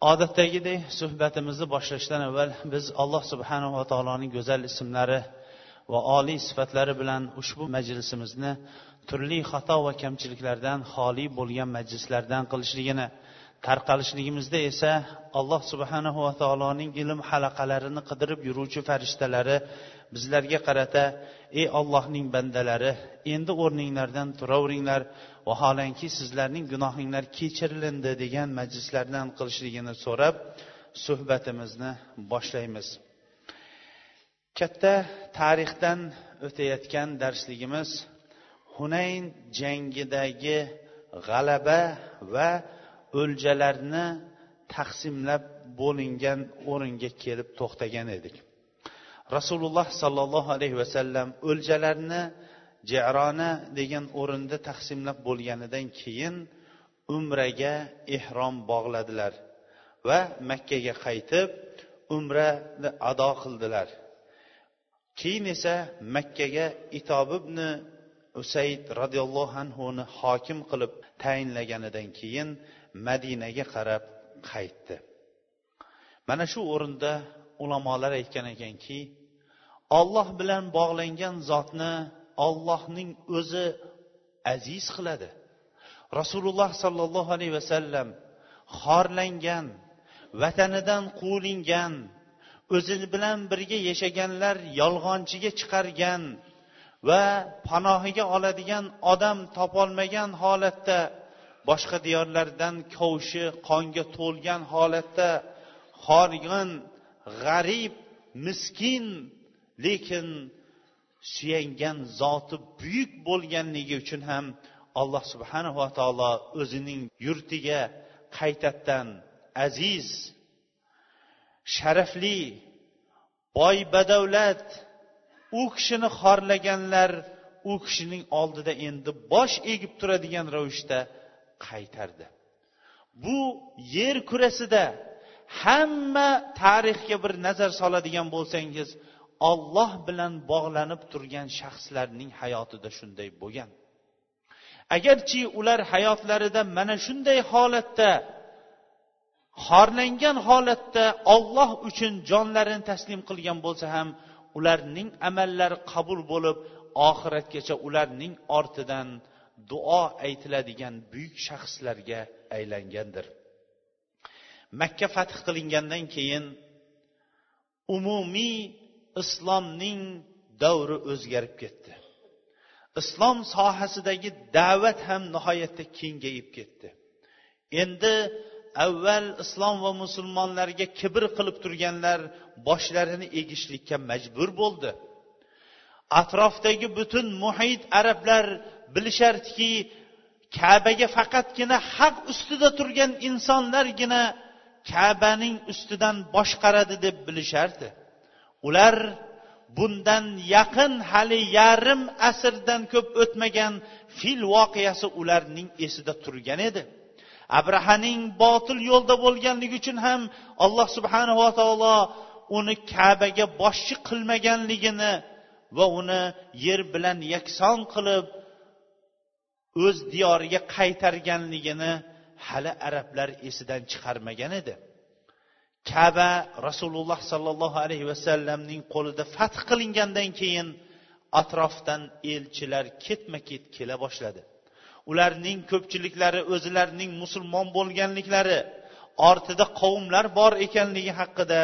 Odatdagidek suhbatimizni boshlashdan avval biz alloh subhanava taoloning go'zal ismlari va oliy sifatlari bilan ushbu majlisimizni turli xato va kamchiliklardan xoli bo'lgan majlislardan qilishligini tarqalishligimizda esa alloh subhanahu va taoloning ilm halaqalarini qidirib yuruvchi farishtalari bizlarga qarata ey ollohning bandalari endi o'rninglardan turaveringlar vaholanki sizlarning gunohinglar kechirilindi degan majlislardan qilishligini so'rab suhbatimizni boshlaymiz. Katta tarixdan o'tayotgan darsligimiz hunayn jangidagi g'alaba va o'ljalarni taqsimlab bo'lingan o'ringa kelib to'xtagan edik. Rasululloh sollallohu alayhi vasallam o'ljalarni jirona degan o'rinda taqsimlab bo'lganidan keyin umraga ehrom bog'ladilar va makkaga qaytib umrani ado qildilar. Keyin esa makkaga itob ibn usayd roziyallohu anhuni hokim qilib tayinlaganidan keyin madinaga qarab qaytdi. Mana shu o'rinda ulamolar aytgan ekanki olloh bilan bog'langan zotni ollohning o'zi aziz qiladi. Rasululloh sollallohu alayhi vasallam xorlangan vatanidan quvilingan o'zi bilan birga yashaganlar yolg'onchiga chiqargan va panohiga oladigan odam topolmagan holatda boshqa diyorlardan kovushi qonga to'lgan holatda horg'in g'arib miskin lekin suyangan zoti buyuk bo'lganligi uchun ham alloh subhanava taolo o'zining yurtiga qaytadan aziz sharafli boy badavlat u kishini xorlaganlar u kishining oldida endi bosh egib turadigan ravishda qaytardi. Bu yer kurasida hamma tarixga bir nazar soladigan bo'lsangiz olloh bilan bog'lanib turgan shaxslarning hayotida shunday bo'lgan. Agarchi ular hayotlarida mana shunday holatda xorlangan holatda olloh uchun jonlarini taslim qilgan bo'lsa ham ularning amallari qabul bo'lib oxiratgacha ularning ortidan duo aytiladigan buyuk shaxslarga aylangandir. Makka fath qilingandan keyin umumiy islomning davri o'zgarib ketdi. Islom sohasidagi da'vat ham nihoyatda kengayib ketdi. Endi avval islom va musulmonlarga kibr qilib turganlar boshlarini egishlikka majbur bo'ldi. Atrofdagi butun muhit arablar bilishardiki kabaga faqatgina haq ustida turgan insonlargina kabaning ustidan boshqaradi deb bilishardi. Ular bundan yaqin hali yarim asrdan ko'p o'tmagan fil voqeasi ularning esida turgan edi. Abrahaning botil yo'lda bo'lganligi uchun ham alloh subhanava taolo uni kabaga boshchi qilmaganligini va uni yer bilan yakson qilib o'z diyoriga qaytarganligini hali arablar esidan chiqarmagan edi. Kaba rasululloh sollallohu alayhi vasallamning qo'lida fath qilingandan keyin atrofdan elchilar ketma ket kela boshladi. Ularning ko'pchiliklari o'zlarining musulmon bo'lganliklari ortida qavmlar bor ekanligi haqida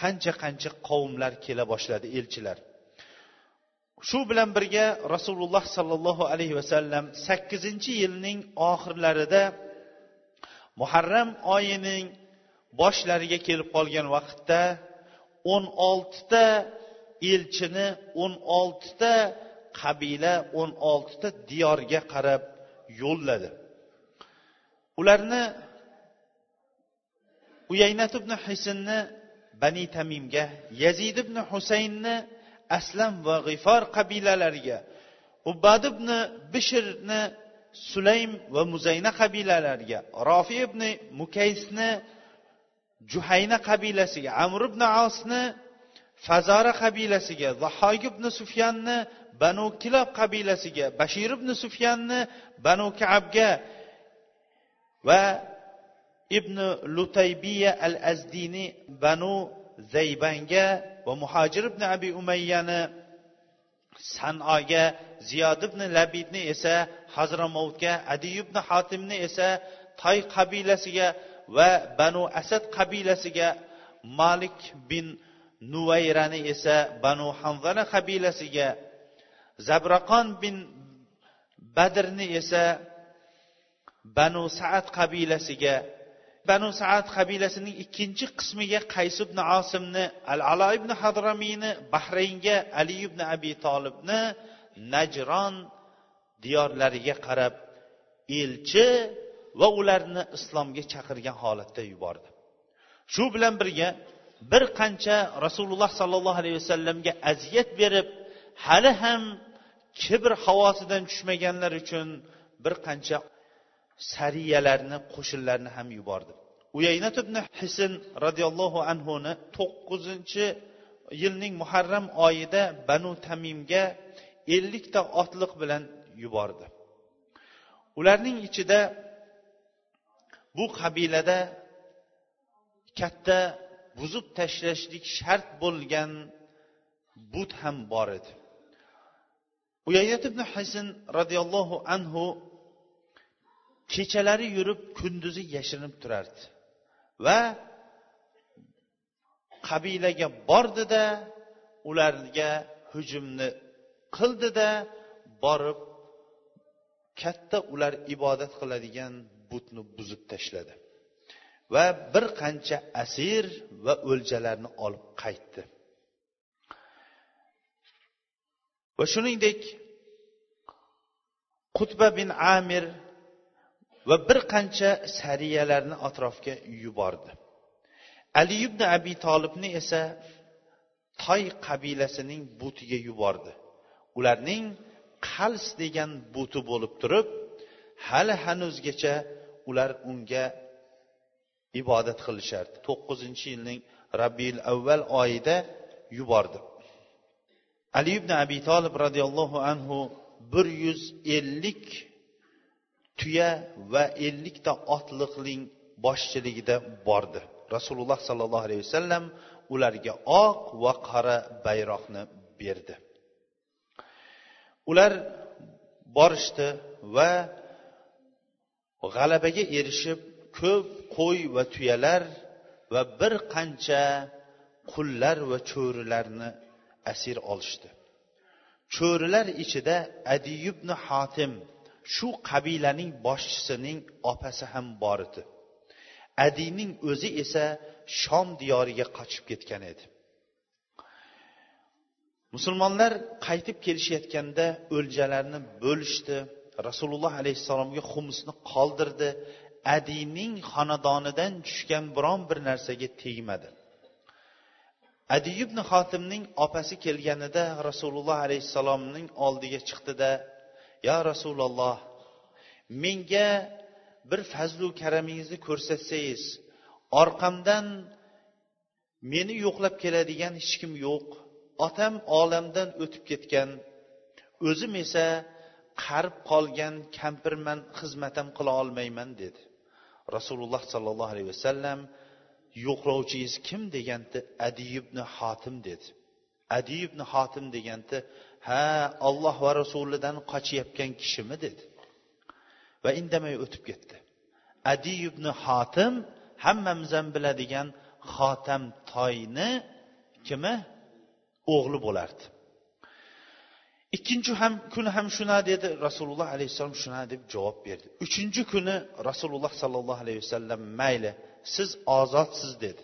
qancha qancha qavmlar kela boshladi elchilar. Shu bilan birga rasululloh sollallohu alayhi vasallam sakkizinchi yilning oxirlarida muharram oyining boshlariga kelib qolgan vaqtda o'n oltita elchini o'n oltita qabila o'n oltita diyorga qarab yo'lladi. Ularni uyaynat ibn hisinni bani tamimga yazid ibn husaynni aslam va g'ifor qabilalariga ubad ibn bishrni sulaym va muzayna qabilalariga rofi ibn mukaysni juhayna qabilasiga amr ibn osni fazora qabilasiga zahoy ibn sufyanni banu kilob qabilasiga bashir ibn sufyanni banu kaabga va ibn lutaybiya al azdini banu zaybanga va muhojir ibn abi umayyani sanoga ziyod ibn labidni esa hazramovtga adi ibn hotimni esa toy qabilasiga va banu asad qabilasiga malik bin nuvayrani esa banu hanzana qabilasiga zabraqon bin badrni esa banu saad qabilasiga banu saad qabilasining ikkinchi qismiga qays ibn osimni al alo ibn hadramiyni bahraynga ali ibn abi tolibni najron diyorlariga qarab elchi va ularni islomga chaqirgan holatda yubordi. Shu bilan birga bir qancha rasululloh sollallohu alayhi vasallamga aziyat berib hali ham kibr havosidan tushmaganlar uchun bir qancha sariyalarni qo'shinlarni ham yubordi. Uyaynat ibn hisn roziyallohu anhuni to'qqizinchi yilning muharram oyida banu tamimga ellikta otliq bilan yubordi. Ularning ichida bu qabilada katta buzib tashlashlik shart bo'lgan but ham bor edi. Uyayat ibn hasan roziyallohu anhu kechalari yurib kunduzi yashirinib turardi. Va qabilaga bordida ularga hujumni qildida borib katta ular ibodat qiladigan butni buzib tashladi. Va bir qancha asir va o'ljalarni olib qaytdi. Va shuningdek qutba bin amir va bir qancha sariyalarni atrofga yubordi. Ali ibn abi tolibni esa toy qabilasining butiga yubordi. Ularning qals degan buti bo'lib turib hali hanuzgacha ular unga ibodat qilishardi. To'qqizinchi yilning rabiul avval oyida yubordi. Ali ibn abi tolib roziyallohu anhu bir yuz ellik tuya va ellikta otliqning boshchiligida bordi rasululloh sollallohu alayhi vasallam ularga oq va qora bayroqni berdi. Ular borishdi va g'alabaga erishib ko'p qo'y va tuyalar va bir qancha qullar va cho'rilarni asir olishdi. Cho'rilar ichida adi ibn hotim shu qabilaning boshchisining opasi ham bor edi. Adiyning o'zi esa shom diyoriga qochib ketgan edi. Musulmonlar qaytib kelishayotganda o'ljalarni bo'lishdi. Rasululloh alayhissalomga xumusni qoldirdi. Adiyning xonadonidan tushgan biron bir narsaga tegmadi. Adi ibn xotimning opasi kelganida rasululloh alayhissalomning oldiga chiqdida yo rasululloh menga bir fazlu karamingizni ko'rsatsangiz orqamdan meni yo'qlab keladigan hech kim yo'q. Otam olamdan o'tib ketgan. O'zim esa qarib qolgan kampirman xizmatim qila olmayman dedi. Rasululloh sollallohu alayhi vasallam yo'qlovchingiz kim? deganda adi ibn hotim dedi. Adi ibn hotim deganda ha olloh va rasulidan qochayotgan kishimi dedi. Va indamay o'tib ketdi. Adi ibn hotim hammamiz ham biladigan xotam toyni kimi? O'g'li bo'lardi. Ikkinchi ham kuni ham shuna dedi rasululloh alayhissalom shuna deb javob berdi. Uchinchi kuni rasululloh sollallohu alayhi vasallam mayli siz ozodsiz dedi.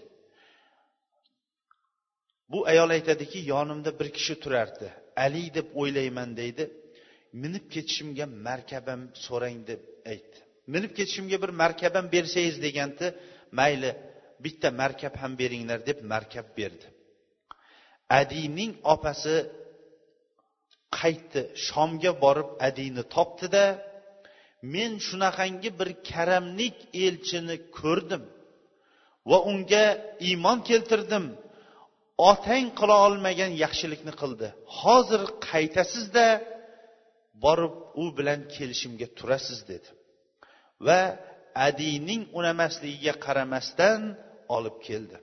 Bu ayol aytadiki yonimda bir kishi turardi. Ali deb o'ylayman deydi. Minib ketishimga markabam so'rang deb aytdi. Minib ketishimga bir markabam bersangiz deganda mayli bitta markab ham beringlar deb markab berdi. Adiyning opasi qaytdi. Shomga borib adiyni topdida men shunaqangi bir karamlik elchini ko'rdim va unga iymon keltirdim. Otang qila olmagan yaxshilikni qildi. Hozir qaytasizda borib u bilan kelishimga turasiz dedi. Va adiyning unamasligiga qaramasdan olib keldi.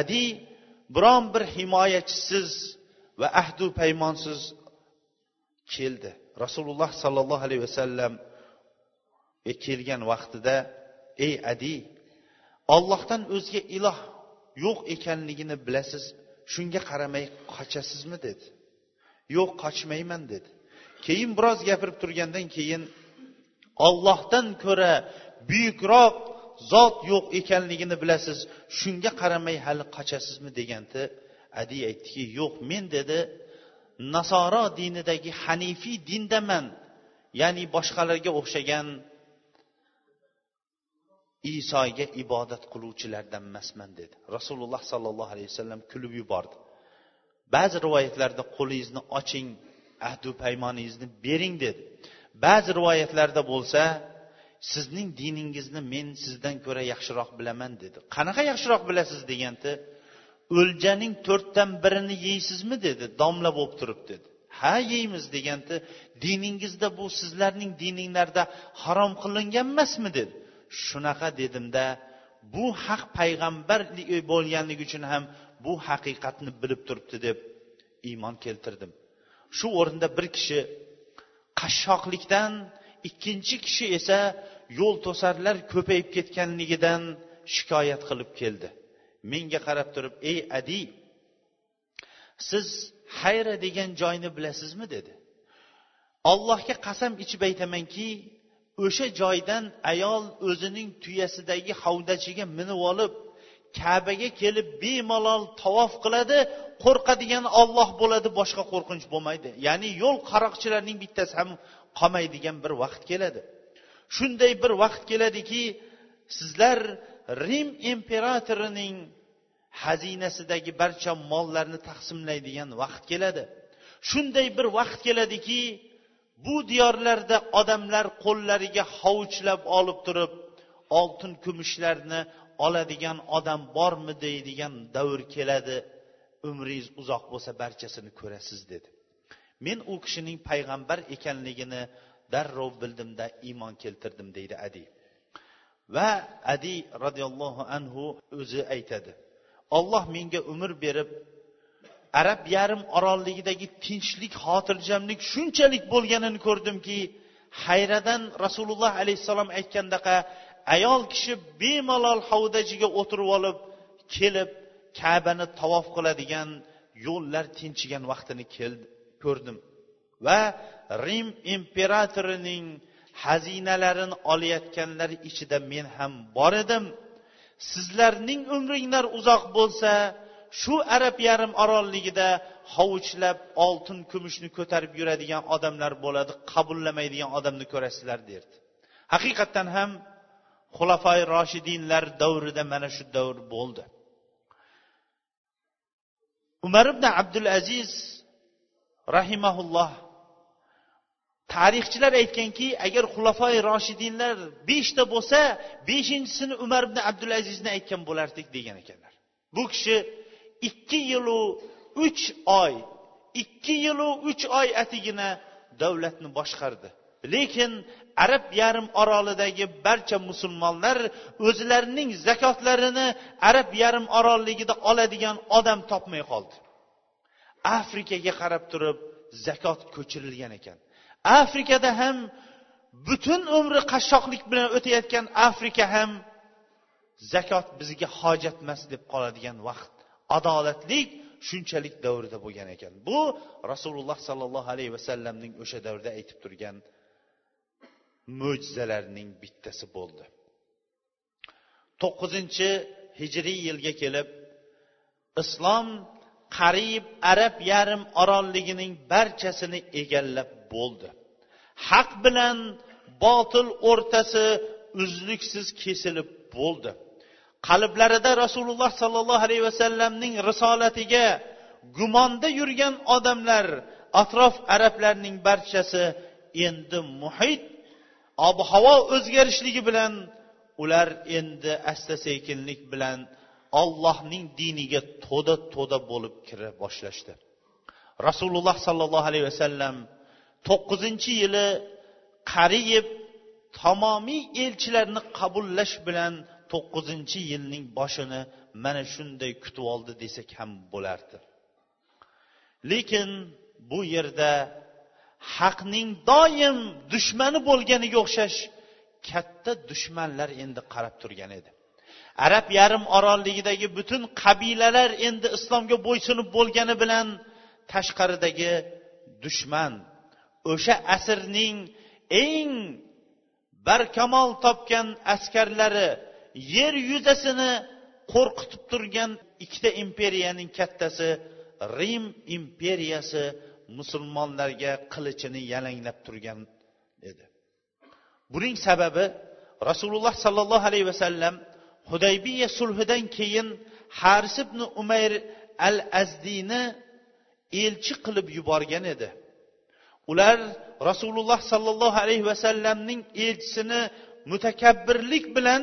Adi biron bir himoyachisiz va ahdu paymonsiz keldi. Rasululloh sollallohu alayhi vasallam e, kelgan vaqtida ey adi ollohdan o'zga iloh yo'q ekanligini bilasiz shunga qaramay qochasizmi dedi. Yo'q qochmayman dedi. Keyin biroz gapirib turgandan keyin ollohdan ko'ra buyukroq zot yo'q ekanligini bilasiz shunga qaramay hali qochasizmi deganda adi aytdiki yo'q men dedi nasoro dinidagi hanifiy dindaman ya'ni boshqalarga o'xshagan isoga ibodat qiluvchilardan emasman dedi. Rasululloh sollallohu alayhi vasallam kulib yubordi. Ba'zi rivoyatlarda qo'lingizni oching ahdu paymoningizni bering dedi. Ba'zi rivoyatlarda bo'lsa sizning diningizni men sizdan ko'ra yaxshiroq bilaman dedi. Qanaqa yaxshiroq bilasiz deganda o'ljaning to'rtdan birini yeysizmi dedi. Domla bo'lib turib dedi. Ha yeymiz deganda diningizda bu sizlarning dininglarda harom qilingan emasmi dedi. Shunaqa dedimda bu haq payg'ambar bo'lganligi uchun ham bu haqiqatni bilib turibdi deb iymon keltirdim. Shu o'rinda bir kishi qashshoqlikdan ikkinchi kishi esa yo'l to'sarlar ko'payib ketganligidan shikoyat qilib keldi. Menga qarab turib ey adi siz hayra degan joyni bilasizmi? dedi. Allohga qasam ichib aytamanki o'sha joydan ayol o'zining tuyasidagi havdachiga minib olib kabaga kelib bemalol tavof qiladi qo'rqadigan olloh bo'ladi boshqa qo'rqinch bo'lmaydi. Ya'ni yo'l qaroqchilarning bittasi ham qolmaydigan bir vaqt keladi. Shunday bir vaqt keladiki sizlar rim imperatorining xazinasidagi barcha mollarni taqsimlaydigan vaqt keladi. Shunday bir vaqt keladiki bu diyorlarda odamlar qo'llariga hovuchlab olib turib oltin kumushlarni oladigan odam bormi deydigan davr keladi. Umringiz uzoq bo'lsa barchasini ko'rasiz dedi. Men u kishining payg'ambar ekanligini darrov bildimda iymon keltirdim deydi adi. Va adi roziyallohu anhu o'zi aytadi. Olloh menga umr berib arab yarim orolligidagi tinchlik xotirjamlik shunchalik bo'lganini ko'rdimki hayradan rasululloh alayhissalom aytgandaqa ayol kishi bemalol havdajiga o'tirib olib kelib kabani tavof qiladigan yo'llar tinchigan vaqtini ko'rdim. Va rim imperatorining xazinalarini olayotganlar ichida men ham bor edim. Sizlarning umringlar uzoq bo'lsa shu arab yarim orolligida hovuchlab oltin kumushni ko'tarib yuradigan odamlar bo'ladi qabullamaydigan odamni ko'rasizlar derdi. Haqiqatdan ham xulafoi roshidinlar davrida mana shu davr bo'ldi. Umar ibn abdul aziz rahimaulloh tarixchilar aytganki agar xulafoi roshidinlar beshta bo'lsa beshinchisini umar ibn abdul azizni aytgan bo'lardik degan ekanlar. Bu kishi ikki yilu uch oy ikki yilu uch oy atigina davlatni boshqardi. Lekin arab yarim orolidagi barcha musulmonlar o'zlarining zakotlarini arab yarim orolligida oladigan odam topmay qoldi. Afrikaga qarab turib zakot ko'chirilgan ekan. Afrikada ham butun umri qashshoqlik bilan o'tayotgan afrika ham zakot bizga hojatmas deb qoladigan vaqt. Adolatlik shunchalik davrida bo'lgan ekan. Bu rasululloh sollallohu alayhi vasallamning o'sha davrda aytib turgan mo'jizalarning bittasi bo'ldi. To'qqizinchi hijriy yilga kelib islom qariyb arab yarim orolligining barchasini egallab bo'ldi. Haq bilan botil o'rtasi uzluksiz kesilib bo'ldi. Qalblarida rasululloh sollallohu alayhi vasallamning risolatiga gumonda yurgan odamlar atrof arablarning barchasi endi muhit ob havo o'zgarishligi bilan ular endi asta sekinlik bilan ollohning diniga to'da to'da bo'lib kira boshlashdi. Rasululloh sollallohu alayhi vasallam to'qqizinchi yili qariyib tamomiy elchilarni qabullash bilan to'qqizinchi yilning boshini mana shunday kutib oldi desak ham bo'lardi. Lekin bu yerda haqning doim dushmani bo'lganiga o'xshash katta dushmanlar endi qarab turgan edi. Arab yarim orolligidagi butun qabilalar endi islomga bo'ysunib bo'lgani bilan tashqaridagi dushman o'sha asrning eng barkamol topgan askarlari yer yuzasini qo'rqitib turgan ikkita imperiyaning kattasi rim imperiyasi musulmonlarga qilichini yalanglab turgan edi. Buning sababi rasululloh sollallohu alayhi vasallam hudaybiya sulhidan keyin haris ibn umayr al azdiyni elchi qilib yuborgan edi. Ular rasululloh sollallohu alayhi vasallamning elchisini mutakabbirlik bilan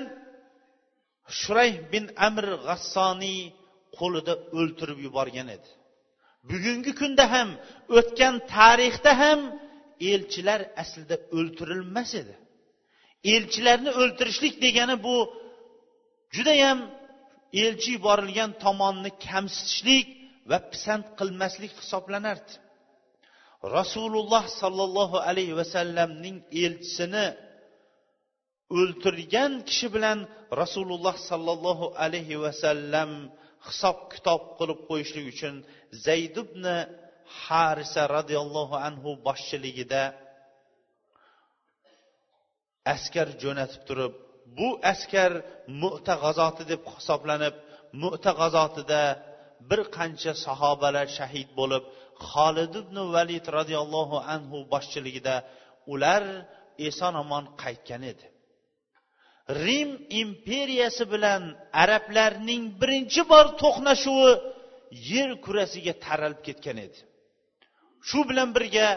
shurayh bin amr g'assoniy qo'lida o'ltirib yuborgan edi. Bugungi kunda ham o'tgan tarixda ham elchilar aslida o'ltirilmas edi. Elchilarni o'ltirishlik degani bu judayam elchi yuborilgan tomonni kamsitishlik va pisand qilmaslik hisoblanardi. Rasululloh sollallohu alayhi vasallamning elchisini o'ltirgan kishi bilan rasululloh sollallohu alayhi vasallam hisob kitob qilib qo'yishlik uchun zayd ibn harisa roziyallohu anhu boshchiligida askar jo'natib turib bu askar mu'ta g'azoti deb hisoblanib mu'ta g'azotida bir qancha sahobalar shahid bo'lib xolid ibn valid roziyallohu anhu boshchiligida ular eson omon qaytgan edi. Rim imperiyasi bilan arablarning birinchi bor to'qnashuvi yer kurasiga taralib ketgan edi. Shu bilan birga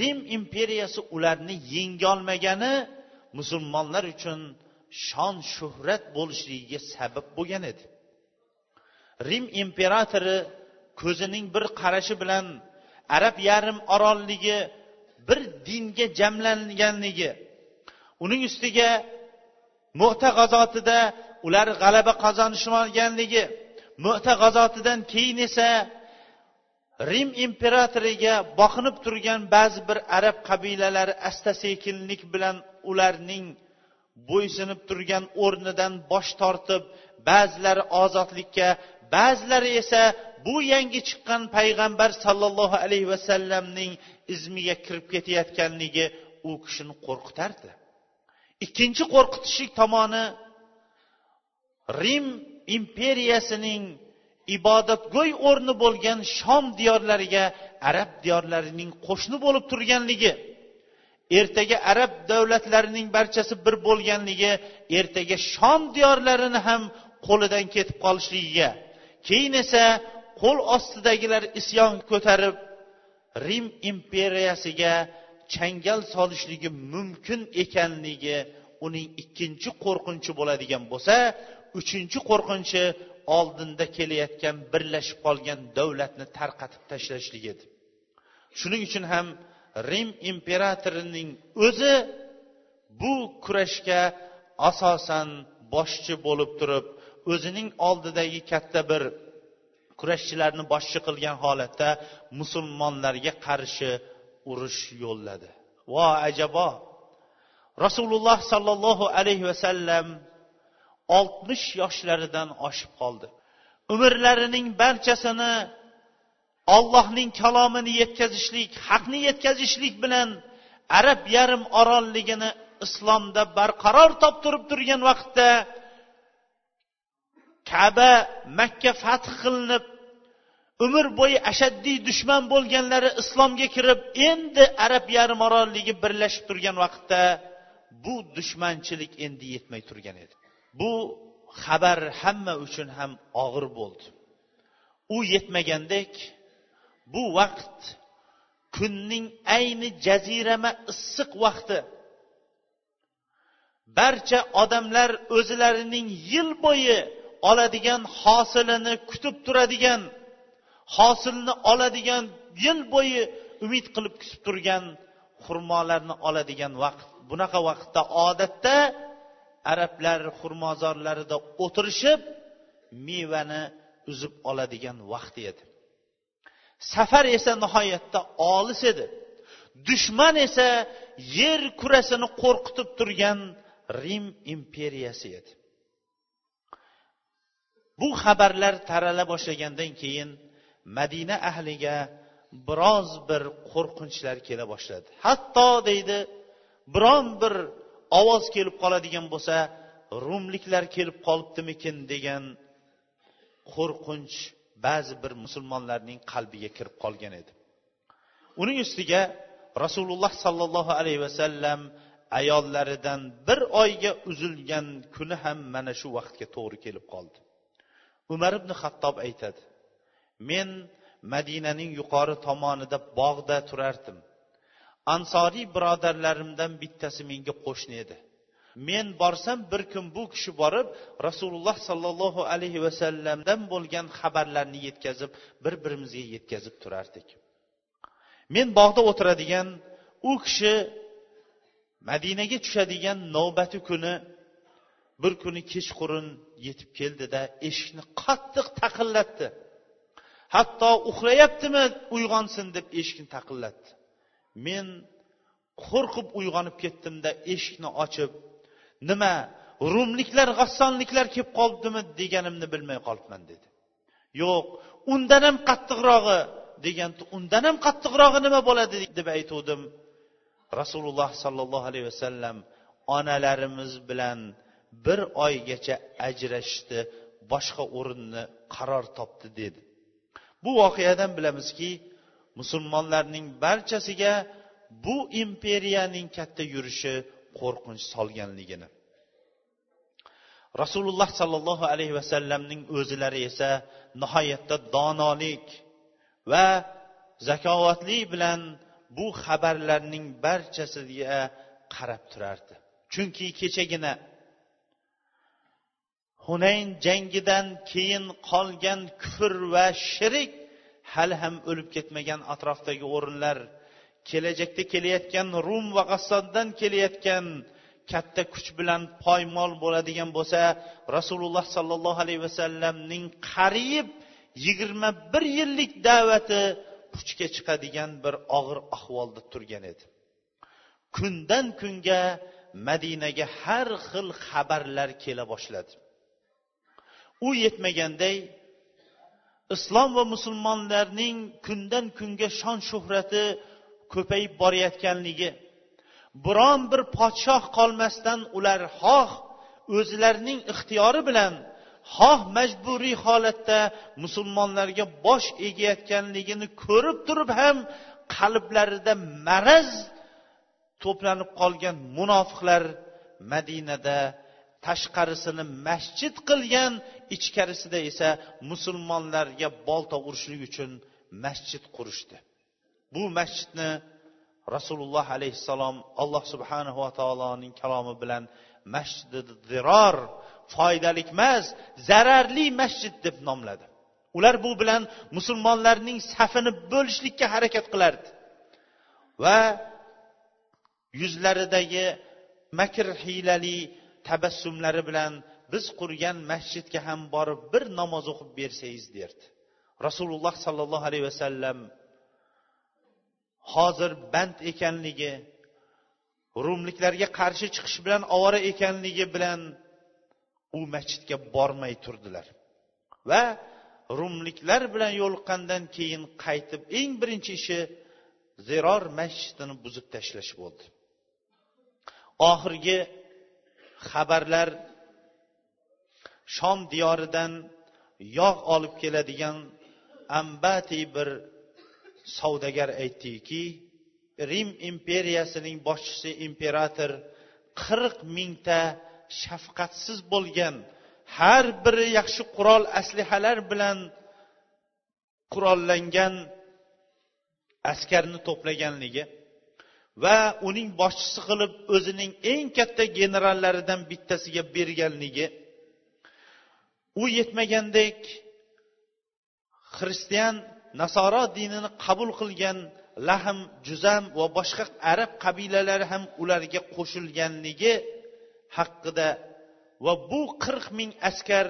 rim imperiyasi ularni yengolmagani musulmonlar uchun shon shuhrat bo'lishligiga sabab bo'lgan edi. Rim imperatori ko'zining bir qarashi bilan arab yarim orolligi bir dinga jamlanganligi uning ustiga mo'ta g'azotida ular g'alaba qozonishmaganligi mo'ta g'azotidan keyin esa rim imperatoriga boqinib turgan ba'zi bir arab qabilalari asta sekinlik bilan ularning bo'ysunib turgan o'rnidan bosh tortib ba'zilari ozodlikka ba'zilari esa bu yangi chiqqan payg'ambar sollallohu alayhi vasallamning izmiga kirib ketayotganligi u kishini qo'rqitardi ikkinchi qo'rqitishlik tomoni rim imperiyasining ibodatgo'y o'rni bo'lgan shom diyorlariga arab diyorlarining qo'shni bo'lib turganligi ertaga arab davlatlarining barchasi bir bo'lganligi ertaga shom diyorlarini ham qo'lidan ketib qolishligiga keyin esa qo'l ostidagilar isyon ko'tarib rim imperiyasiga changal solishligi mumkin ekanligi uning ikkinchi qo'rqinchi bo'ladigan bo'lsa uchinchi qo'rqinchi oldinda kelayotgan birlashib qolgan davlatni tarqatib tashlashlik edi. Shuning uchun ham rim imperatorining o'zi bu kurashga asosan boshchi bo'lib turib o'zining oldidagi katta bir kurashchilarni boshchi qilgan holatda musulmonlarga qarshi urush yo'lladi. Vo ajabo rasululloh sollallohu alayhi vasallam oltmish yoshlaridan oshib qoldi. Umrlarining barchasini ollohning kalomini yetkazishlik haqni yetkazishlik bilan arab yarim orolligini islomda barqaror toptirib turgan vaqtda kaba makka fath qilinib umr bo'yi ashaddiy dushman bo'lganlari islomga kirib endi arab yarim orolligi birlashib turgan vaqtda bu dushmanchilik endi yetmay turgan edi. Bu xabar hamma uchun ham og'ir bo'ldi. U yetmagandek bu vaqt kunning ayni jazirama issiq vaqti. Barcha odamlar o'zlarining yil bo'yi oladigan hosilini kutib turadigan hosilni oladigan yil bo'yi umid qilib kutib turgan xurmolarni oladigan vaqt. Bunaqa vaqtda odatda arablar xurmozorlarida o'tirishib mevani uzib oladigan vaqt edi. Safar esa nihoyatda olis edi. Dushman esa yer kurasini qo'rqitib turgan rim imperiyasi edi. Bu xabarlar tarala boshlagandan keyin madina ahliga biroz bir qo'rqinchlar kela boshladi. Hatto deydi biron bir ovoz kelib qoladigan bo'lsa rumliklar kelib qolibdimikin degan qo'rqinch ba'zi bir musulmonlarning qalbiga kirib qolgan edi. Uning ustiga rasululloh sollallohu alayhi vasallam ayollaridan bir oyga uzilgan kuni ham mana shu vaqtga to'g'ri kelib qoldi. Umar ibn xattob aytadi men madinaning yuqori tomonida bog'da turardim. Ansoriy birodarlarimdan bittasi menga qo'shni edi. Men borsam bir kun bu kishi borib rasululloh sollallohu alayhi vasallamdan bo'lgan xabarlarni yetkazib bir birimizga yetkazib turardik. Men bog'da o'tiradigan u kishi madinaga tushadigan navbati kuni bir kuni kechqurun yetib keldida eshikni qattiq taqillatdi. Hatto uxlayaptimi uyg'onsin deb eshikni taqillatdi. Men qo'rqib uyg'onib ketdimda eshikni ochib nima rumliklar g'assonliklar kelib qolibdimi deganimni bilmay qolibman dedi. Yo'q undan ham qattiqrog'i degan undan ham qattiqrog'i nima bo'ladi deb aytuvdim. Rasululloh sollallohu alayhi vasallam onalarimiz bilan bir oygacha ajrashishdi boshqa o'rinni qaror topdi dedi. Bu voqeadan bilamizki musulmonlarning barchasiga bu imperiyaning katta yurishi qo'rqinch solganligini. Rasululloh sollallohu alayhi vasallamning o'zilari esa nihoyatda donolik va zakovatli bilan bu xabarlarning barchasiga qarab turardi. Chunki kechagina hunayn jangidan keyin qolgan kufr va shirik hali ham o'lib ketmagan atrofdagi o'rinlar kelajakda kelayotgan rum va g'assoddan kelayotgan katta kuch bilan poymol bo'ladigan bo'lsa rasululloh sollallohu alayhi vasallamning qariyb yigirma bir yillik da'vati puchga chiqadigan bir og'ir ahvolda turgan edi. Kundan kunga madinaga har xil xabarlar kela boshladi. U yetmaganday islom va musulmonlarning kundan kunga shon shuhrati ko'payib borayotganligi biron bir podshoh qolmasdan ular xoh o'zlarining ixtiyori bilan xoh majburiy holatda musulmonlarga bosh egayotganligini ko'rib turib ham qalblarida maraz to'planib qolgan munofiqlar madinada tashqarisini masjid qilgan ichkarisida esa musulmonlarga bolta urishlik uchun masjid qurishdi. Bu masjidni rasululloh alayhissalom alloh subhanahu va taoloning kalomi bilan masjidi ziror foydalik emas zararli masjid deb nomladi. Ular bu bilan musulmonlarning safini bo'lishlikka harakat qilardi. Va yuzlaridagi makr hiylali tabassumlari bilan biz qurgan masjidga ham borib bir namoz o'qib bersangiz derdi. Rasululloh sollallohu alayhi vasallam hozir band ekanligi rumliklarga qarshi chiqish bilan ovora ekanligi bilan u masjidga bormay turdilar va rumliklar bilan yo'liqqandan keyin qaytib eng birinchi ishi ziror masjidini buzib tashlash bo'ldi. Oxirgi xabarlar shom diyoridan yog' olib keladigan ambati bir savdogar aytdiki rim imperiyasining boshchisi imperator qirq mingta shafqatsiz bo'lgan har biri yaxshi qurol aslihalar bilan qurollangan askarni to'plaganligi va uning boshchisi qilib o'zining eng katta generallaridan bittasiga berganligi u yetmagandek xristian nasoro dinini qabul qilgan lahm juzam va boshqa arab qabilalari ham ularga qo'shilganligi haqida va bu qirq ming askar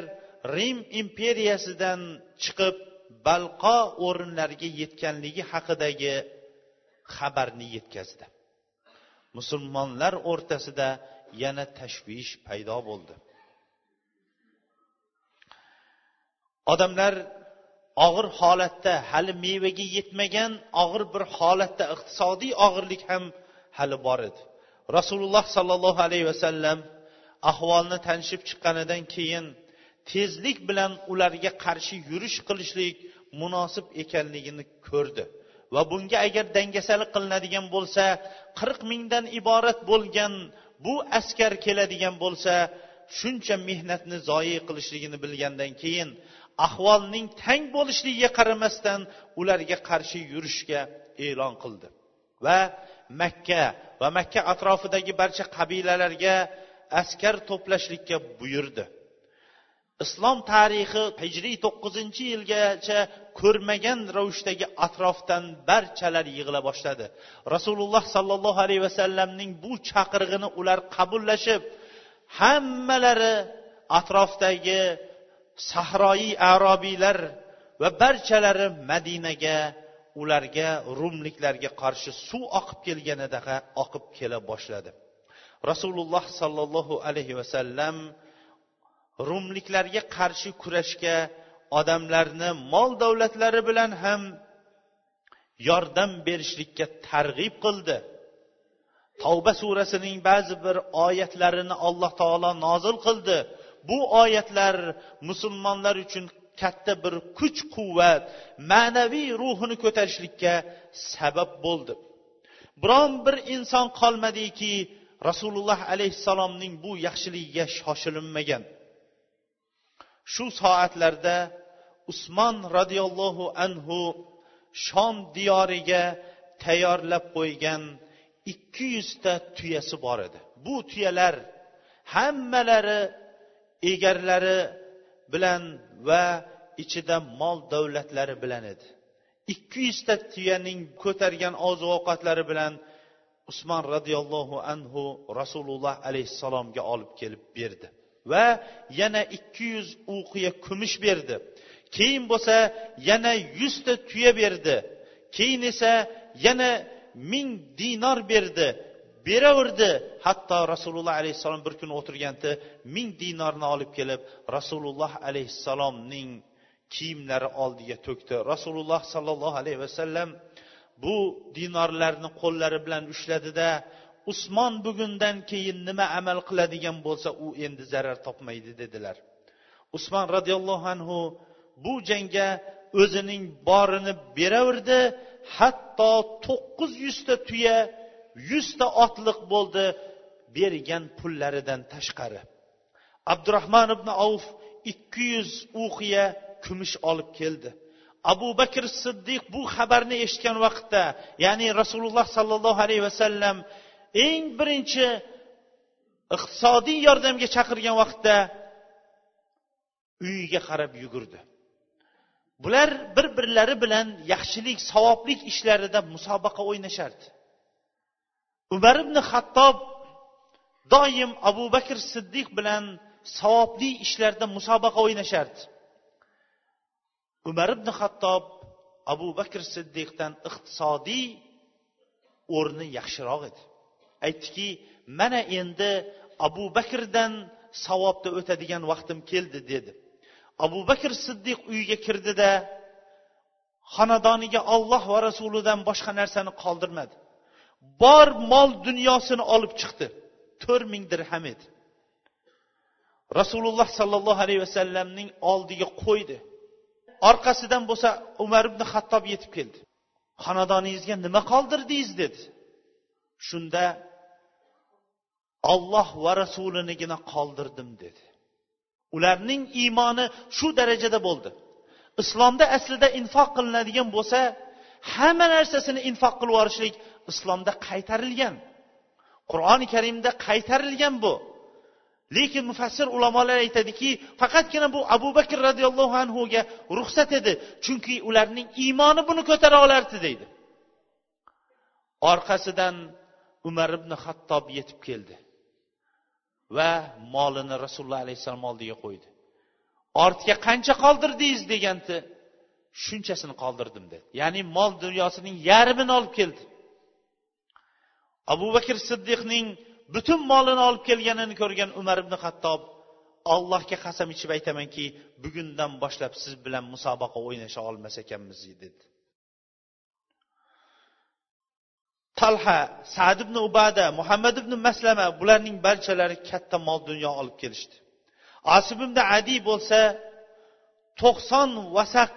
rim imperiyasidan chiqib balqo o'rinlariga yetganligi haqidagi xabarni yetkazdi. Musulmonlar o'rtasida yana tashvish paydo bo'ldi. Odamlar og'ir holatda hali mevaga yetmagan og'ir bir holatda iqtisodiy og'irlik ham hali bor edi. Rasululloh sollallohu alayhi vasallam ahvolni tanishib chiqqanidan keyin tezlik bilan ularga qarshi yurish qilishlik munosib ekanligini ko'rdi. Va bunga agar dangasalik qilinadigan bo'lsa qirq mingdan iborat bo'lgan bu askar keladigan bo'lsa shuncha mehnatni zoyi qilishligini bilgandan keyin ahvolning tang bo'lishligiga qaramasdan ularga qarshi yurishga e'lon qildi. Va makka va makka atrofidagi barcha qabilalarga askar to'plashlikka buyurdi. Islom tarixi hijriy to'qqizinchi yilgacha ko'rmagan ravishdagi atrofdan barchalar yig'ila boshladi. Rasululloh sollallohu alayhi vasallamning bu chaqirig'ini ular qabullashib hammalari atrofdagi sahroyi arobiylar va barchalari madinaga ularga rumliklarga qarshi suv oqib kelganidaqa oqib kela boshladi. Rasululloh sollallohu alayhi vasallam rumliklarga qarshi kurashga odamlarni mol davlatlari bilan ham yordam berishlikka targ'ib qildi. Tavba surasining ba'zi bir oyatlarini alloh taolo nozil qildi. Bu oyatlar musulmonlar uchun katta bir kuch quvvat ma'naviy ruhini ko'tarishlikka sabab bo'ldi. Biron bir inson qolmadiki rasululloh alayhissalomning bu yaxshiligiga shoshilinmagan. Shu soatlarda usmon roziyallohu anhu shom diyoriga tayyorlab qo'ygan ikki yuzta tuyasi bor edi. Bu tuyalar hammalari egarlari bilan va ichida mol davlatlari bilan edi. Ikki yuzta tuyaning ko'targan oziq ovqatlari bilan usmon roziyallohu anhu rasululloh alayhissalomga olib kelib berdi va yana ikki yuz uqiya kumush berdi. Keyin bo'lsa yana yuzta tuya berdi. Keyin esa yana ming dinor berdi. Beraverdi. Hatto rasululloh alayhissalom bir kun o'tirganda ming dinorni olib kelib rasululloh alayhissalomning kiyimlari oldiga to'kdi. Rasululloh sollallohu alayhi vasallam bu dinorlarni qo'llari bilan ushladida usmon bugundan keyin nima amal qiladigan bo'lsa u endi zarar topmaydi dedilar. Usmon roziyallohu anhu bu jangga o'zining borini beraverdi. Hatto to'qqiz yuzta tuya yuzta otliq bo'ldi bergan pullaridan tashqari. Abdurahmon ibn avf ikki yuz uqiya kumush olib keldi. Abu bakr siddiq bu xabarni eshitgan vaqtda ya'ni rasululloh sollallohu alayhi vasallam eng birinchi iqtisodiy yordamga chaqirgan vaqtda uyiga qarab yugurdi. Bular bir birlari bilan yaxshilik savoblik ishlarida musobaqa o'ynashardi. Umar ibn hattob doim abu bakr siddiq bilan savobli ishlarda musobaqa o'ynashardi. Umar ibn hattob abu bakr siddiqdan iqtisodiy o'rni yaxshiroq edi. Aytdiki mana endi abu bakrdan savobda o'tadigan vaqtim keldi dedi. Abu bakr siddiq uyiga kirdida xonadoniga olloh va rasulidan boshqa narsani qoldirmadi. Bor mol dunyosini olib chiqdi. To'rt ming dirham edi. Rasululloh sollallohu alayhi vasallamning oldiga qo'ydi. Orqasidan bo'lsa umar ibn hattob yetib keldi. Xonadoningizga nima qoldirdingiz dedi. Shunda olloh va rasulinigina qoldirdim dedi. Ularning iymoni shu darajada bo'ldi. Islomda aslida infoq qilinadigan bo'lsa hamma narsasini infoq qilib yuborishlik islomda qaytarilgan qur'oni karimda qaytarilgan bu. Lekin mufassir ulamolar aytadiki faqatgina bu abu bakr roziyallohu anhuga ruxsat edi chunki ularning iymoni buni ko'tara olardi deydi. Orqasidan umar ibn hattob yetib keldi va molini rasululloh alayhissalom oldiga qo'ydi. Ortga qancha qoldirdingiz deganda shunchasini qoldirdim dedi. Ya'ni mol dunyosining yarmini olib keldi. Abu bakr siddiqning butun molini olib kelganini ko'rgan umar ibn hattob allohga qasam ichib aytamanki bugundan boshlab siz bilan musobaqa o'ynasha olmas ekanmiz dedi. Talha sad ibn ubada muhammad ibn maslama bularning barchalari katta mol dunyo olib kelishdi. Asib ibn adi bo'lsa to'qson vasaq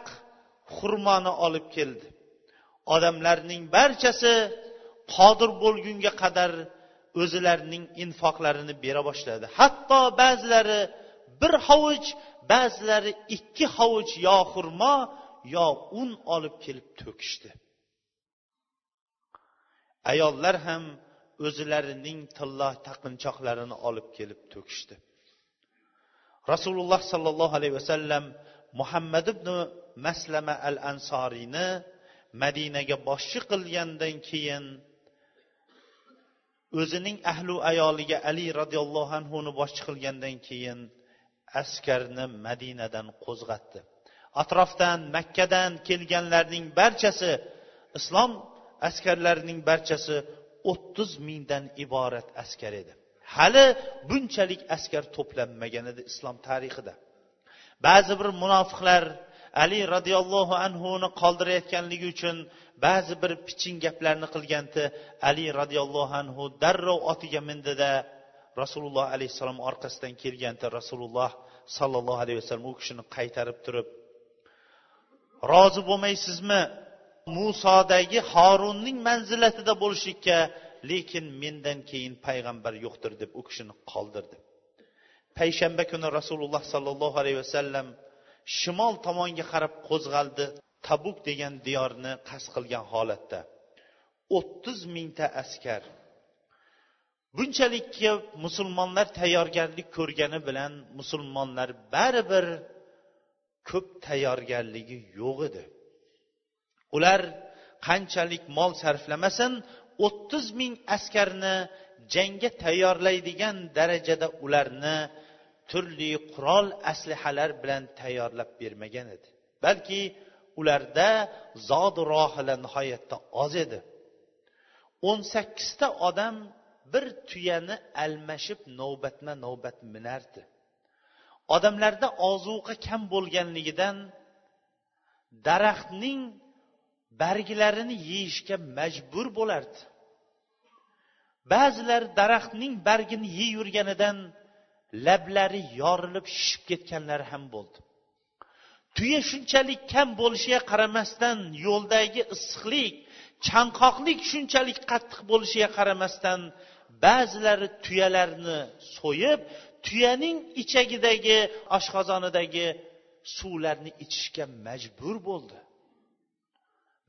xurmoni olib keldi. Odamlarning barchasi qodir bo'lgunga qadar o'zilarining infoqlarini bera boshladi. Hatto ba'zilari bir hovuch ba'zilari ikki hovuch yo xurmo yo un olib kelib to'kishdi. Ayollar ham o'zilarining tilla taqinchoqlarini olib kelib to'kishdi. Rasululloh sollallohu alayhi vasallam muhammad ibn maslama al ansoriyni madinaga boshchi qilgandan keyin o'zining ahli ayoliga ali roziyallohu anhuni boshchi qilgandan keyin askarni madinadan qo'zg'atdi. Atrofdan makkadan kelganlarning barchasi islom askarlarining barchasi o'ttiz mingdan iborat askar edi. Hali bunchalik askar to'planmagan edi islom tarixida. Ba'zi bir munofiqlar ali roziyallohu anhuni qoldirayotganligi uchun ba'zi bir piching gaplarni qilganda ali roziyallohu anhu darrov otiga mindida rasululloh alayhissalom orqasidan kelganda rasululloh sollallohu alayhi vasallam u kishini qaytarib turib rozi bo'lmaysizmi? Musodagi horunning manzilatida bo'lishlikka lekin mendan keyin payg'ambar yo'qdir deb u kishini qoldirdi. Payshanba kuni rasululloh sollallohu alayhi vasallam shimol tomonga qarab qo'zg'aldi. Tabuk degan diyorni qasd qilgan holatda o'ttiz mingta askar bunchalikki musulmonlar tayyorgarlik ko'rgani bilan musulmonlar baribir ko'p tayyorgarligi yo'q edi. Ular qanchalik mol sarflamasin o'ttiz ming askarni jangga tayyorlaydigan darajada ularni turli qurol aslihalar bilan tayyorlab bermagan edi. Balki ularda zod rohila nihoyatda oz edi. O'n sakkizta odam bir tuyani almashib navbatma navbat minardi. Odamlarda ozuqa kam bo'lganligidan daraxtning barglarini yeyishga majbur bo'lardi. Ba'zilar daraxtning bargini yeyverganidan lablari yorilib shishib ketganlari ham bo'ldi. Tuya shunchalik kam bo'lishiga qaramasdan yo'ldagi issiqlik chanqoqlik shunchalik qattiq bo'lishiga qaramasdan ba'zilari tuyalarni so'yib tuyaning ichagidagi oshqozonidagi suvlarni ichishga majbur bo'ldi.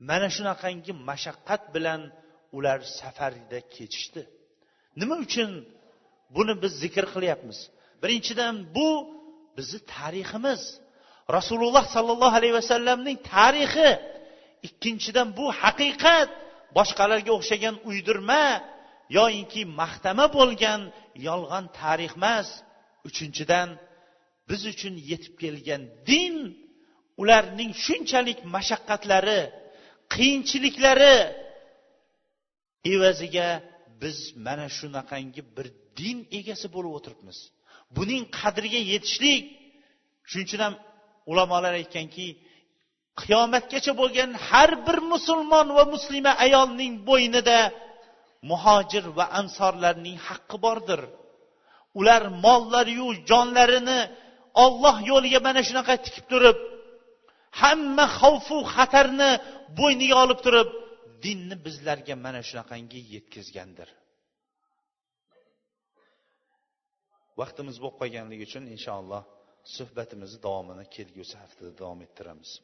Mana shunaqangi mashaqqat bilan ular safarda ketishdi nima uchun buni biz zikr qilyapmiz? Birinchidan bu bizni tariximiz. Rasululloh sollallohu alayhi vasallamning tarixi ikkinchidan bu haqiqat boshqalarga o'xshagan uydirma yoyinki maqtama bo'lgan yolg'on tarix emas. Uchinchidan biz uchun yetib kelgan din ularning shunchalik mashaqqatlari qiyinchiliklari evaziga biz mana shunaqangi bir din egasi bo'lib o'tiribmiz. Buning qadriga yetishlik shuning uchun ham ulamolar aytganki qiyomatgacha bo'lgan har bir musulmon va muslima ayolning bo'ynida muhojir va ansorlarning haqqi bordir. Ular mollariyu jonlarini olloh yo'liga mana shunaqa tikib turib hamma xavfu xatarni bo'yniga olib turib dinni bizlarga mana shunaqangi yetkazgandir. Vaqtimiz bo'lib qolganligi uchun inshaalloh suhbatimizni davomini kelgusi haftada davom ettiramiz.